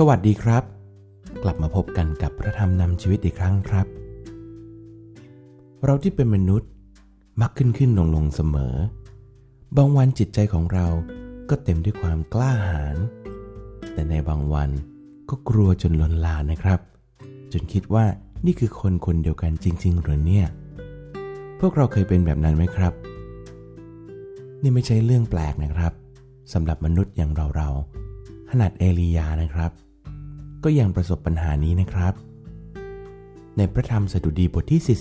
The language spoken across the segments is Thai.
สวัสดีครับ กลับมาพบกันกับพระธรรมนำชีวิตอีกครั้งครับ เราที่เป็นมนุษย์มักขึ้นขึ้นลงลงเสมอ บางวันจิตใจของเราก็เต็มด้วยความกล้าหาญแต่ในบางวันก็กลัวจนลนลานนะครับ จนคิดว่านี่คือคนคนเดียวกันจริง ๆ หรือเนี่ย พวกเราเคยเป็นแบบนั้นไหมครับ นี่ไม่ใช่เรื่องแปลกนะครับสำหรับมนุษย์อย่างเราๆขนาดเอลียานะครับ ก็ยังประสบปัญหานี้นะครับ ในพระธรรมสดุดีบทที่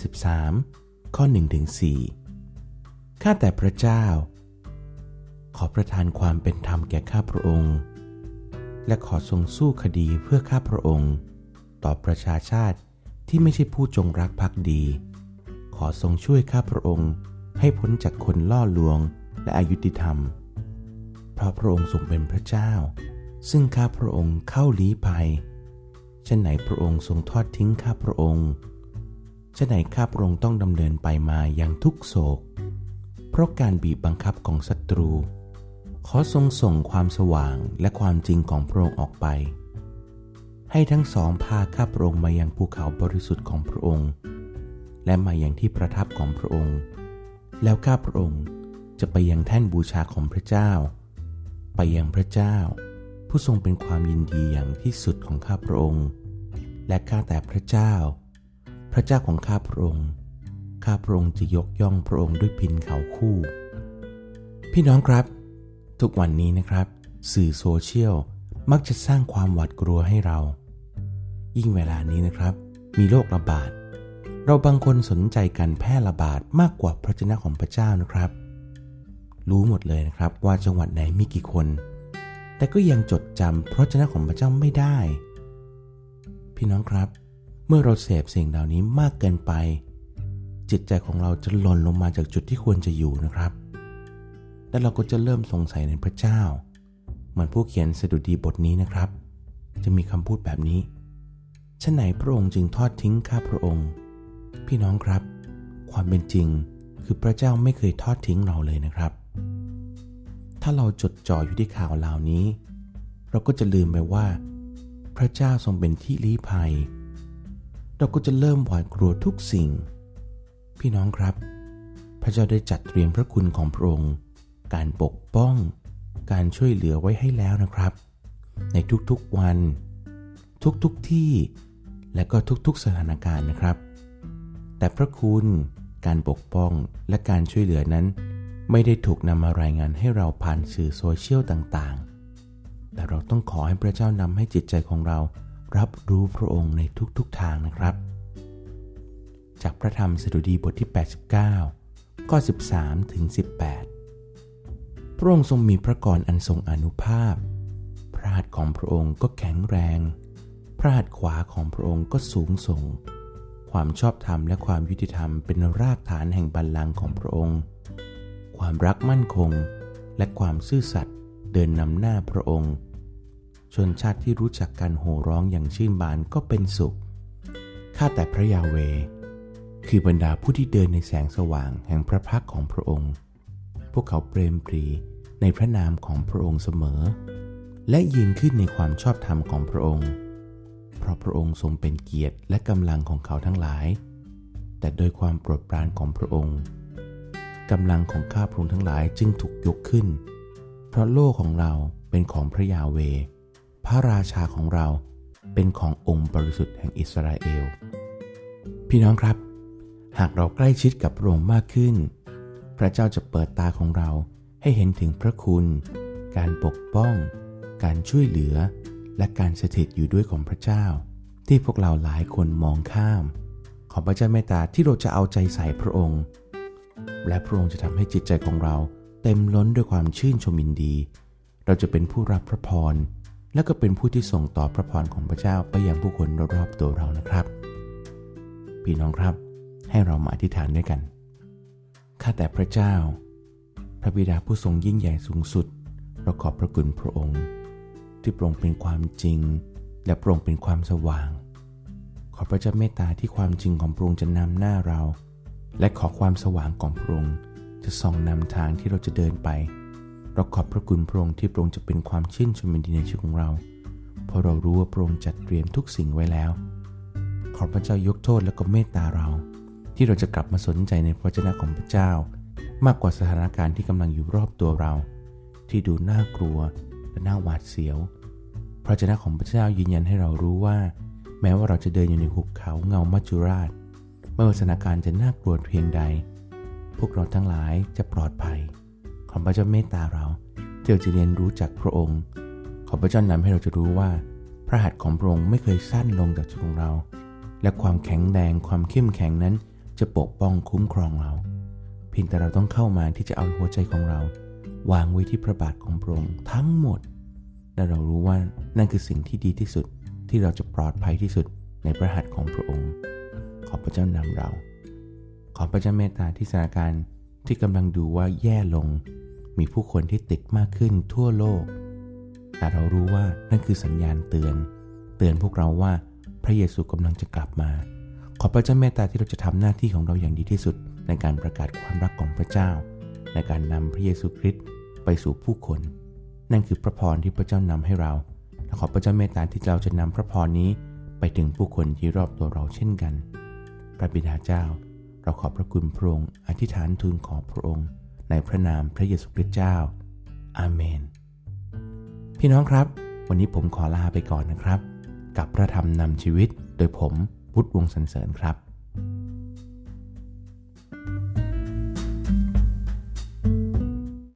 43 ข้อ1ถึง4ข้าแต่พระเจ้า ขอประทานความเป็นธรรมแก่ข้าพระองค์ และขอทรงสู้คดีเพื่อข้าพระองค์ ต่อประชาชาติที่ไม่ใช่ผู้จงรักภักดี ขอทรงช่วยข้าพระองค์ให้พ้นจากคนล่อลวงและอายุติธรรม เพราะพระองค์ทรงเป็นพระเจ้า ซึ่งข้าพระองค์เข้าลี้ภัยฉะไหนพระองค์ทรงทอดทิ้งข้าพระองค์ฉะไหนข้าพระองค์ต้องดำเนินไปมาอย่างทุกโศก เพราะการบีบบังคับของศัตรู ขอทรงส่งความสว่างและความจริงของพระองค์ออกไป ให้ทั้งสองพาข้าพระองค์มายังภูเขาบริสุทธิ์ของพระองค์ และมาอย่างที่ประทับของพระองค์ แล้วข้าพระองค์จะไปยังแท่นบูชาของพระเจ้า ไปยังพระเจ้า ผู้ทรงเป็นความยินดีอย่างที่สุดของข้าพระองค์ และข้าแต่พระเจ้า พระเจ้าของข้าพระองค์ ข้าพระองค์จะยกย่องพระองค์ด้วยพินเขาคู่ พี่น้องครับ ทุกวันนี้นะครับ สื่อโซเชียลมักจะสร้างความหวาดกลัวให้เรา ยิ่งเวลานี้นะครับ มีโรคระบาด เราบางคนสนใจการแพร่ระบาดมากกว่าพระเจ้าของพระเจ้านะครับ รู้หมดเลยนะครับว่าจังหวัดไหนมีกี่คน แต่ก็ยังจดจำพระเจ้าของพระเจ้าไม่ได้ พี่น้องครับ เมื่อเราเสพสิ่งเหล่านี้มากเกินไป จิตใจของเราจะหล่นลงมาจากจุดที่ควรจะอยู่นะครับ และเราก็จะเริ่มสงสัยในพระเจ้า เหมือนผู้เขียนสดุดีบทนี้นะครับ จะมีคำพูดแบบนี้ฉะไหนพระองค์จึงทอดทิ้งข้าพระองค์ พี่น้องครับ ความเป็นจริงคือพระเจ้าไม่เคยทอดทิ้งเราเลยนะครับ ถ้าเราจดจ่ออยู่ที่ข่าวเหล่านี้ เราก็จะลืมไปว่า พระเจ้าทรงเป็นที่ลี้ภัย เราก็จะเริ่มหวาดกลัวทุกสิ่ง พี่น้องครับ พระเจ้าได้จัดเตรียมพระคุณของพระองค์ การปกป้อง การช่วยเหลือไว้ให้แล้วนะครับ ในทุกๆวัน ทุกๆทที่ และก็ทุกๆสถานการณ์นะครับ แต่พระคุณ การปกป้องและการช่วยเหลือนั้น ไม่ได้ถูกนำมารายงานให้เราผ่านสื่อโซเชียลต่างๆ แต่เราต้องขอให้พระเจ้านำให้จิตใจของเรารับรู้พระองค์ในทุกๆทางนะครับ จากพระธรรมสดุดีบทที่ 89 ข้อ 13 ถึง 18 พระองค์ทรงมีพระกรอันทรงอนุภาพ พระหัตถ์ของพระองค์ก็แข็งแรง พระหัตถ์ขวาของพระองค์ก็สูงส่ง ความชอบธรรมและความยุติธรรมเป็นรากฐานแห่งบัลลังก์ของพระองค์ ความรักมั่นคง และความซื่อสัตย์เดินนำหน้าพระองค์ ชนชาติที่รู้จักการโห่ร้องอย่างชื่นบานก็เป็นสุข ข้าแต่พระยาเว คือบรรดาผู้ที่เดินในแสงสว่างแห่งพระพักของพระองค์ พวกเขาเปรมปรีในพระนามของพระองค์เสมอ และยืนขึ้นในความชอบธรรมของพระองค์ เพราะพระองค์ทรงเป็นเกียรติและกำลังของเขาทั้งหลาย แต่โดยความโปรดปรานของพระองค์ กำลังของข้าพระองค์ทั้งหลายจึงถูกยกขึ้น เพราะโลกของเราเป็นของพระยาเว พระราชาของเราเป็นขององค์บริสุทธิ์แห่งอิสราเอล พี่น้องครับ หากเราใกล้ชิดกับพระองค์มากขึ้น พระเจ้าจะเปิดตาของเราให้เห็นถึงพระคุณ การปกป้อง การช่วยเหลือ และการสถิตอยู่ด้วยของพระเจ้า ที่พวกเราหลายคนมองข้าม ขอพระเจ้าเมตตาที่เราจะเอาใจใส่พระองค์ และพระองค์จะทำให้จิตใจของเรา เต็มล้นด้วยความชื่นชมยินดี เราจะเป็นผู้รับพระพร และก็เป็นผู้ที่ส่งต่อพระพรของพระเจ้าไปยังผู้คนรอบๆตัวเรานะครับ พี่น้องครับ ให้เรามาอธิษฐานด้วยกัน ข้าแต่พระเจ้า พระบิดาผู้ทรงยิ่งใหญ่สูงสุด เราขอบพระคุณพระองค์ ที่โปร่งเป็นความจริง และโปร่งเป็นความสว่าง ขอพระเจ้าเมตตาที่ความจริงของพระองค์จะนำหน้าเรา และขอความสว่างของพระองค์จะส่องนำทางที่เราจะเดินไป เราขอบพระคุณพระองค์ที่พระองค์จะเป็นความชื่นชมยินดีในชีวิตของเรา เพราะเรารู้ว่าพระองค์จัดเตรียมทุกสิ่งไว้แล้ว ขอพระเจ้ายกโทษและก็เมตตาเรา ที่เราจะกลับมาสนใจในพระเจ้าของพระเจ้า มากกว่าสถานการณ์ที่กำลังอยู่รอบตัวเรา ที่ดูน่ากลัวและน่าหวาดเสียว พระเจ้าของพระเจ้ายืนยันให้เรารู้ว่า แม้ว่าเราจะเดินอยู่ในหุบเขาเงามัจจุราช ไม่ว่าสถานการณ์จะน่ากลัวเพียงใด พวกเราทั้งหลายจะปลอดภัย ขอพระเจ้าเมตตาเราที่เราจะเรียนรู้จากพระองค์ ขอพระเจ้านำให้เราจะรู้ว่า พระหัตถ์ของพระองค์ไม่เคยสั้นลงจากชีวิตของเรา และความแข็งแรงความเข้มแข็งนั้นจะปกป้องคุ้มครองเรา เพียงแต่เราต้องเข้ามาที่จะเอาหัวใจของเรา วางไว้ที่พระบาทของพระองค์ทั้งหมด และเรารู้ว่านั่นคือสิ่งที่ดีที่สุดที่เราจะปลอดภัยที่สุดในพระหัตถ์ของพระองค์ อพระเจ้านำเรา ขอพระเจ้าเมตตาที่สถานการณ์ที่กำลังดูว่าแย่ลง มีผู้คนที่ติดมากขึ้นทั่วโลก แต่เรารู้ว่านั่นคือสัญญาณเตือน เตือนพวกเราว่าพระเยซูกำลังจะกลับมา ขอพระเจ้าเมตตาที่เราจะทำหน้าที่ของเราอย่างดีที่สุด ในการประกาศความรักของพระเจ้า ในการนำพระเยซูคริสต์ไปสู่ผู้คน นั่นคือพระพรที่พระเจ้านำให้เราและขอพระเจ้าเมตตาที่เราจะนำพระพรนี้ไปถึงผู้คนที่รอบตัวเราเช่นกัน พระบิดาเจ้า เราขอบพระคุณพระองค์อธิษฐานทูลขอพระองค์ ในพระนามพระเยซูคริสต์เจ้า อาเมน พี่น้องครับ วันนี้ผมขอลาไปก่อนนะครับ กับพระธรรมนำชีวิตโดยผมพุทธวงศ์สันเสริญครับ